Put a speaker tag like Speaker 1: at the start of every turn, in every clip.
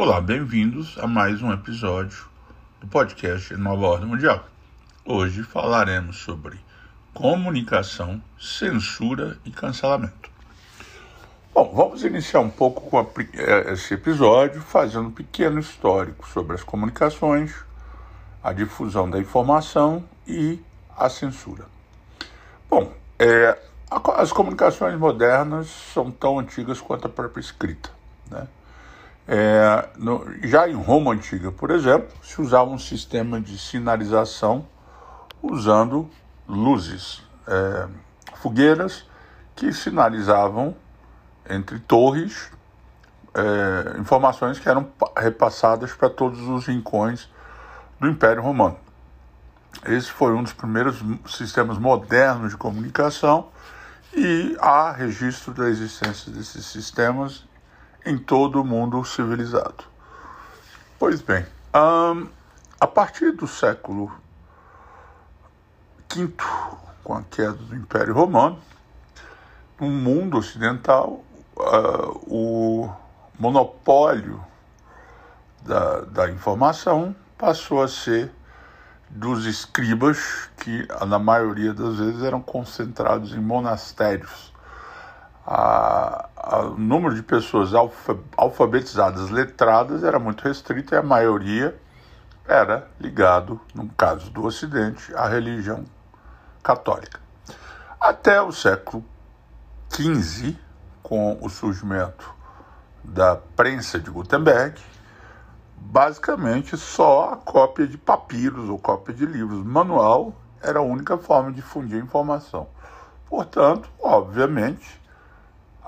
Speaker 1: Olá, bem-vindos a mais um episódio do podcast Nova Ordem Mundial. Hoje falaremos sobre comunicação, censura e cancelamento. Bom, vamos iniciar um pouco com a, eh, esse episódio fazendo um pequeno histórico sobre as comunicações, a difusão da informação e a censura. Bom, é, as comunicações modernas são tão antigas quanto a própria escrita. Né? É, no, já em Roma antiga, por exemplo, se usava um sistema de sinalização usando luzes, é, fogueiras que sinalizavam entre torres é, informações que eram repassadas para todos os rincões do Império Romano. Esse foi um dos primeiros sistemas modernos de comunicação e há registro da existência desses sistemas em todo o mundo civilizado. Pois bem, um, a partir do século V, com a queda do Império Romano, no mundo ocidental, uh, o monopólio da, da informação passou a ser dos escribas, que na maioria das vezes eram concentrados em monastérios. O número de pessoas alfa, alfabetizadas, letradas, era muito restrito e a maioria era ligado, no caso do Ocidente, à religião católica. Até o século XV, com o surgimento da prensa de Gutenberg, basicamente só a cópia de papiros ou cópia de livros. Manual era a única forma de difundir informação. Portanto, obviamente,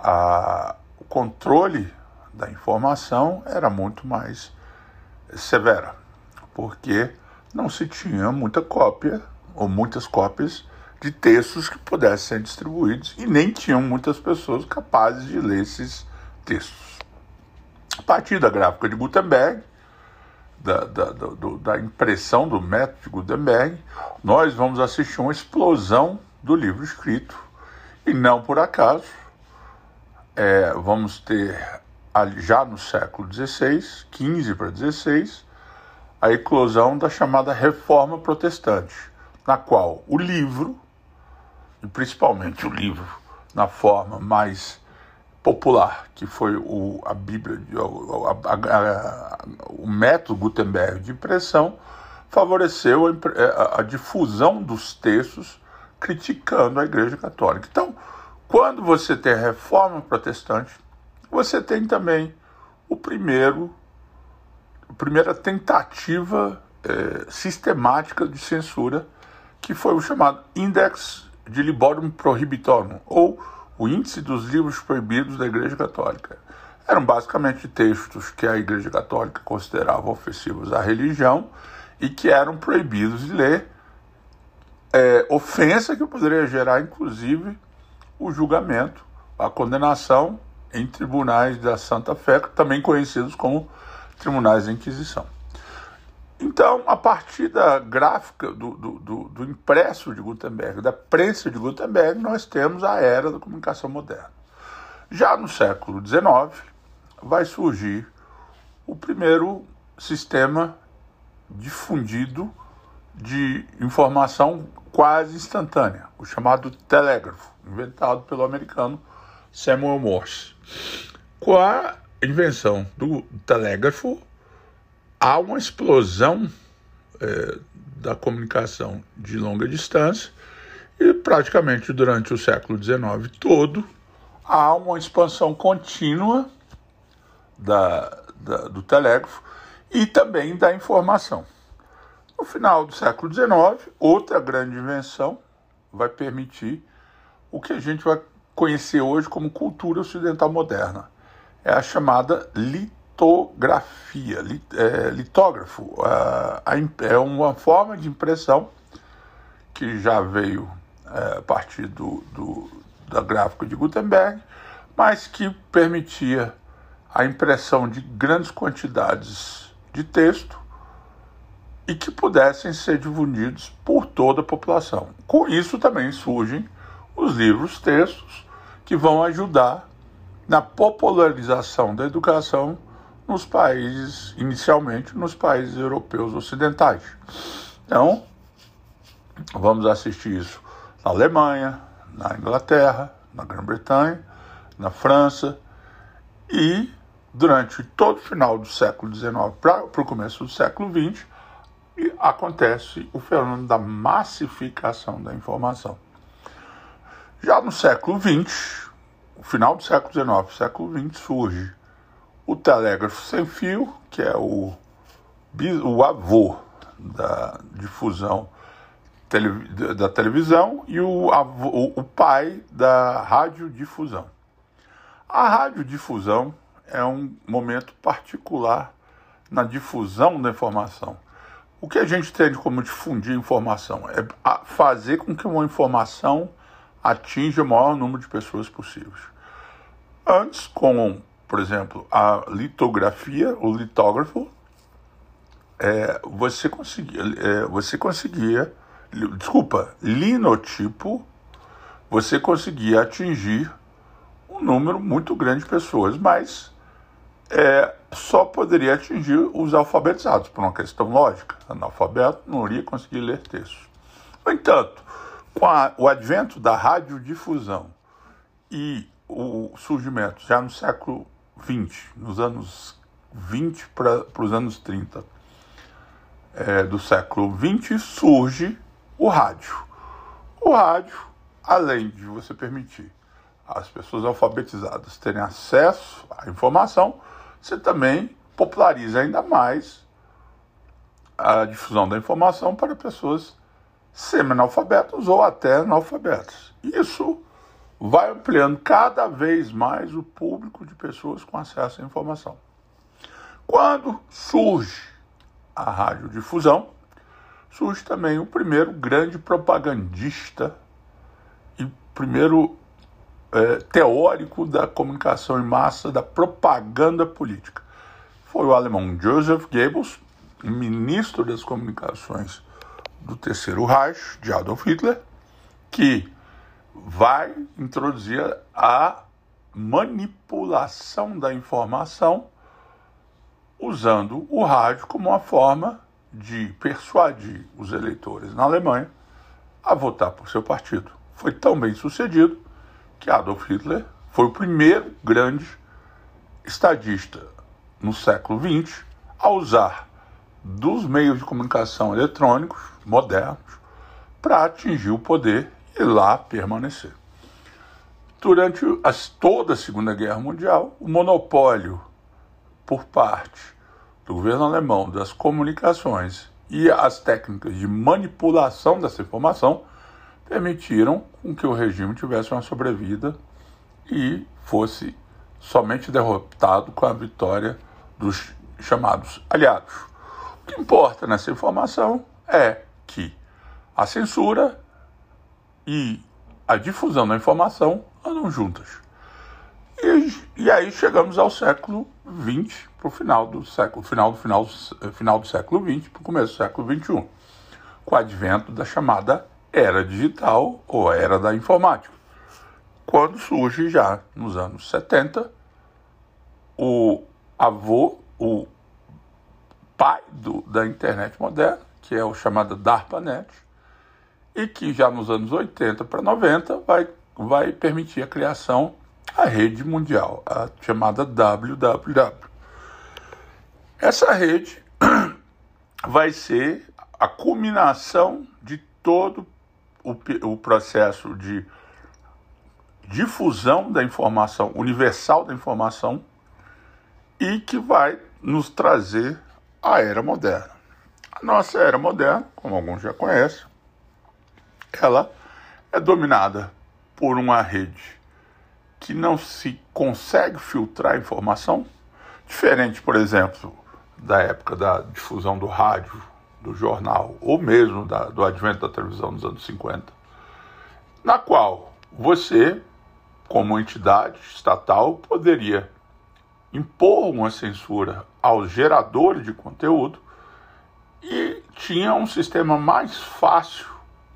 Speaker 1: a, o controle da informação era muito mais severa, porque não se tinha muita cópia ou muitas cópias de textos que pudessem ser distribuídos e nem tinham muitas pessoas capazes de ler esses textos. A partir da gráfica de Gutenberg, da, da, do, da impressão do método de Gutenberg, nós vamos assistir uma explosão do livro escrito. E não por acaso, é, vamos ter já no século XVI, 15 para 16, a eclosão da chamada Reforma Protestante, na qual o livro, e principalmente o livro na forma mais popular, que foi o, a Bíblia, a, a, a, o método Gutenberg de impressão, favoreceu a, difusão dos textos criticando a Igreja Católica. Então, quando você tem a reforma protestante, você tem também o primeiro, a primeira tentativa é, sistemática de censura, que foi o chamado Index de Liborum Prohibitorum, ou o índice dos livros proibidos da Igreja Católica. Eram basicamente textos que a Igreja Católica considerava ofensivos à religião e que eram proibidos de ler, é, ofensa que poderia gerar, inclusive, o julgamento, a condenação em tribunais da Santa Fé, também conhecidos como tribunais da Inquisição. Então, a partir da gráfica do, do, do, do, impresso de Gutenberg, da prensa de Gutenberg, nós temos a era da comunicação moderna. Já no século XIX, vai surgir o primeiro sistema difundido de informação quase instantânea, o chamado telégrafo, inventado pelo americano Samuel Morse. Com a invenção do telégrafo, há uma explosão é, da comunicação de longa distância e praticamente durante o século XIX todo há uma expansão contínua da, da, do telégrafo e também da informação. No final do século XIX, outra grande invenção vai permitir o que a gente vai conhecer hoje como cultura ocidental moderna. É a chamada litografia, lit, é, litógrafo. é uma forma de impressão que já veio é, a partir do, do, da gráfica de Gutenberg, mas que permitia a impressão de grandes quantidades de texto e que pudessem ser difundidos por toda a população. Com isso também surgem os livros textos que vão ajudar na popularização da educação nos países, inicialmente nos países europeus ocidentais. Então, vamos assistir isso na Alemanha, na Inglaterra, na Grã-Bretanha, na França e durante todo o final do século XIX para o começo do século XX acontece o fenômeno da massificação da informação. Já no século XX, o final do século XIX, século XX, surge o telégrafo sem fio, que é o, o avô da difusão da televisão, e o, avô, o pai da radiodifusão. A radiodifusão é um momento particular na difusão da informação. O que a gente entende como difundir informação é fazer com que uma informação atinja o maior número de pessoas possíveis. Antes, com, por exemplo, a litografia, o litógrafo, é, você conseguia, é, você conseguia, desculpa, linotipo, você conseguia atingir um número muito grande de pessoas, mas é, só poderia atingir os alfabetizados, por uma questão lógica. Analfabeto não iria conseguir ler texto. No entanto, com a, o advento da radiodifusão e o surgimento, já no século XX, nos anos 20 para os anos 30 é, do século XX, surge o rádio. O rádio, além de você permitir as pessoas alfabetizadas terem acesso à informação, você também populariza ainda mais a difusão da informação para pessoas semi-analfabetas ou até analfabetas. Isso vai ampliando cada vez mais o público de pessoas com acesso à informação. Quando surge a radiodifusão, surge também o primeiro grande propagandista e primeiro é, teórico da comunicação em massa, da propaganda política. Foi o alemão Joseph Goebbels, ministro das comunicações do Terceiro Reich, de Adolf Hitler, que vai introduzir a manipulação da informação usando o rádio como uma forma de persuadir os eleitores na Alemanha a votar por seu partido. Foi tão bem sucedido que Adolf Hitler foi o primeiro grande estadista no século XX a usar dos meios de comunicação eletrônicos modernos para atingir o poder e lá permanecer. Durante as, toda a Segunda Guerra Mundial, o monopólio por parte do governo alemão das comunicações e as técnicas de manipulação dessa informação permitiram com que o regime tivesse uma sobrevida e fosse somente derrotado com a vitória dos chamados aliados. O que importa nessa informação é que a censura e a difusão da informação andam juntas. E, e aí chegamos ao século XX, para o final do século, final do final, final do século XX, para o começo do século XXI, com o advento da chamada era digital ou era da informática. Quando surge já nos anos 70 o avô, o pai do, da internet moderna, que é o chamado DARPANET, e que já nos anos 80 para 90 vai, vai permitir a criação da rede mundial, a chamada WWW. Essa rede vai ser a culminação de todo o, o processo de difusão da informação, universal da informação, e que vai nos trazer a era moderna. A nossa era moderna, como alguns já conhecem, ela é dominada por uma rede que não se consegue filtrar informação, diferente, por exemplo, da época da difusão do rádio do jornal, ou mesmo da, do advento da televisão nos anos 50, na qual você, como entidade estatal, poderia impor uma censura aos geradores de conteúdo e tinha um sistema mais fácil,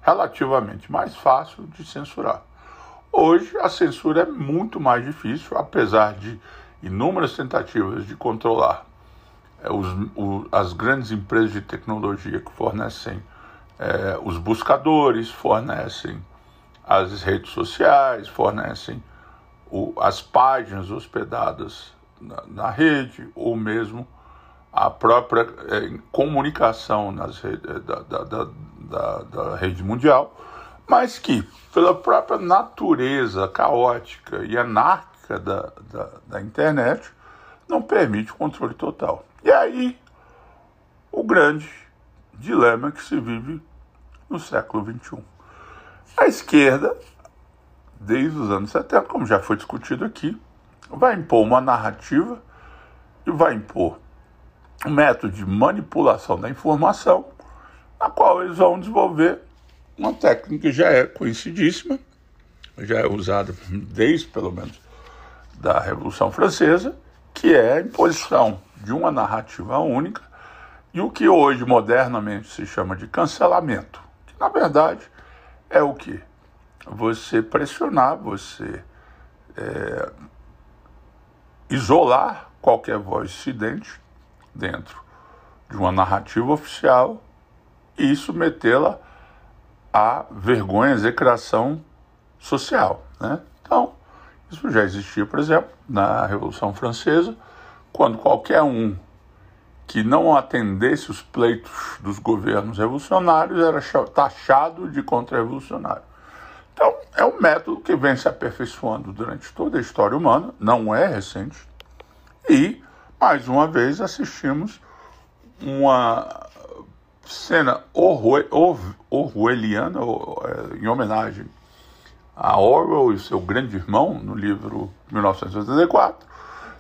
Speaker 1: relativamente mais fácil, de censurar. Hoje a censura é muito mais difícil, apesar de inúmeras tentativas de controlar os, o, as grandes empresas de tecnologia que fornecem é, os buscadores, fornecem as redes sociais, fornecem o, as páginas hospedadas na, na, rede, ou mesmo a própria é, comunicação nas redes, é, da, da, da, da, rede mundial, mas que, pela própria natureza caótica e anárquica da, da, da internet, não permite o controle total. E aí, o grande dilema que se vive no século XXI. A esquerda, desde os anos 70, como já foi discutido aqui, vai impor uma narrativa e vai impor um método de manipulação da informação, na qual eles vão desenvolver uma técnica que já é conhecidíssima, já é usada desde pelo menos da Revolução Francesa, que é a imposição de uma narrativa única e o que hoje modernamente se chama de cancelamento, que na verdade é o que? Você pressionar, você é, isolar qualquer voz dissidente dentro de uma narrativa oficial e submetê-la a vergonha, execração social. Né? Então, isso já existia, por exemplo, na Revolução Francesa, quando qualquer um que não atendesse os pleitos dos governos revolucionários era taxado de contra-revolucionário. Então, é um método que vem se aperfeiçoando durante toda a história humana, não é recente, e, mais uma vez, assistimos uma cena orwelliana, é, em homenagem a Orwell e seu grande irmão, no livro 1984,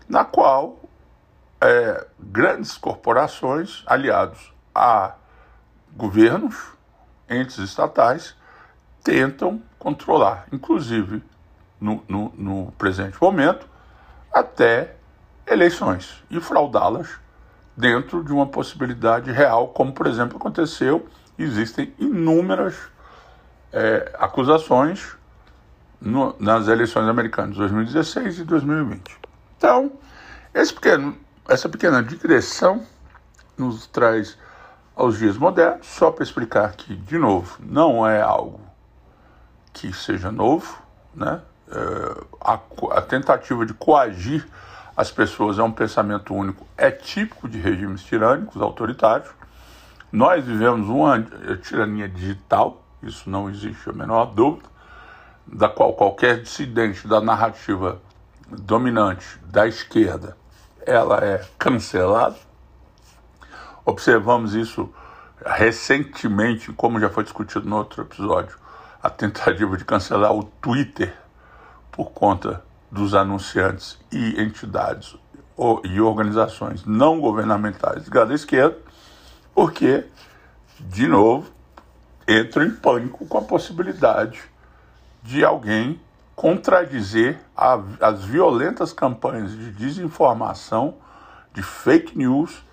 Speaker 1: na qual é, grandes corporações aliados a governos, entes estatais, tentam controlar, inclusive no, no, no presente momento, até eleições e fraudá-las dentro de uma possibilidade real, como por exemplo aconteceu. Existem inúmeras é, acusações no, nas eleições americanas de 2016 e 2020. Então, esse pequeno essa pequena digressão nos traz aos dias modernos, só para explicar que, de novo, não é algo que seja novo, né? É, a, a, tentativa de coagir as pessoas é um pensamento único, é típico de regimes tirânicos, autoritários. Nós vivemos uma tirania digital, isso não existe a menor dúvida, da qual qualquer dissidente da narrativa dominante da esquerda ela é cancelada. Observamos isso recentemente, como já foi discutido no outro episódio, a tentativa de cancelar o Twitter por conta dos anunciantes e entidades e organizações não governamentais da esquerda, porque, de novo, entra em pânico com a possibilidade de alguém contradizer a, as violentas campanhas de desinformação, de fake news,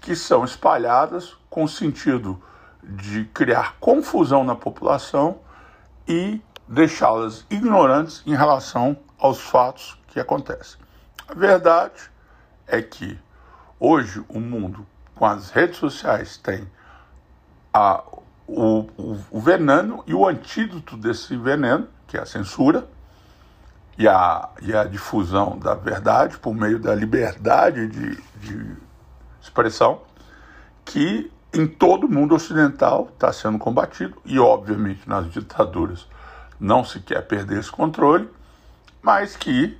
Speaker 1: que são espalhadas com o sentido de criar confusão na população e deixá-las ignorantes em relação aos fatos que acontecem. A verdade é que hoje o mundo, com as redes sociais, tem a, o, o, o veneno e o antídoto desse veneno, que é a censura, e a, e a difusão da verdade por meio da liberdade de, de expressão, que em todo o mundo ocidental está sendo combatido, e obviamente nas ditaduras não se quer perder esse controle, mas que,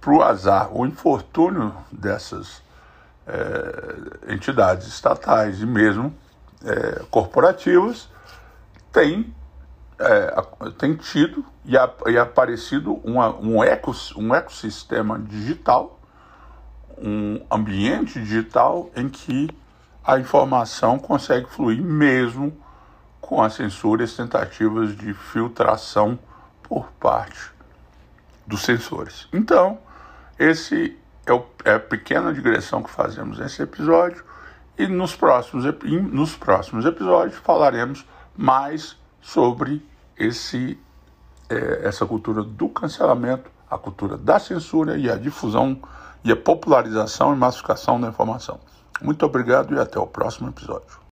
Speaker 1: para o azar, o infortúnio dessas é, entidades estatais e mesmo é, corporativas tem é, tem tido e, a, e aparecido uma, um, ecos, um ecossistema digital, um ambiente digital em que a informação consegue fluir mesmo com as tentativas de filtração por parte dos sensores. Então, esse é, o, é a pequena digressão que fazemos nesse episódio e nos próximos, nos próximos episódios falaremos mais sobre esse, é, essa cultura do cancelamento, a cultura da censura e a difusão e a popularização e massificação da informação. Muito obrigado e até o próximo episódio.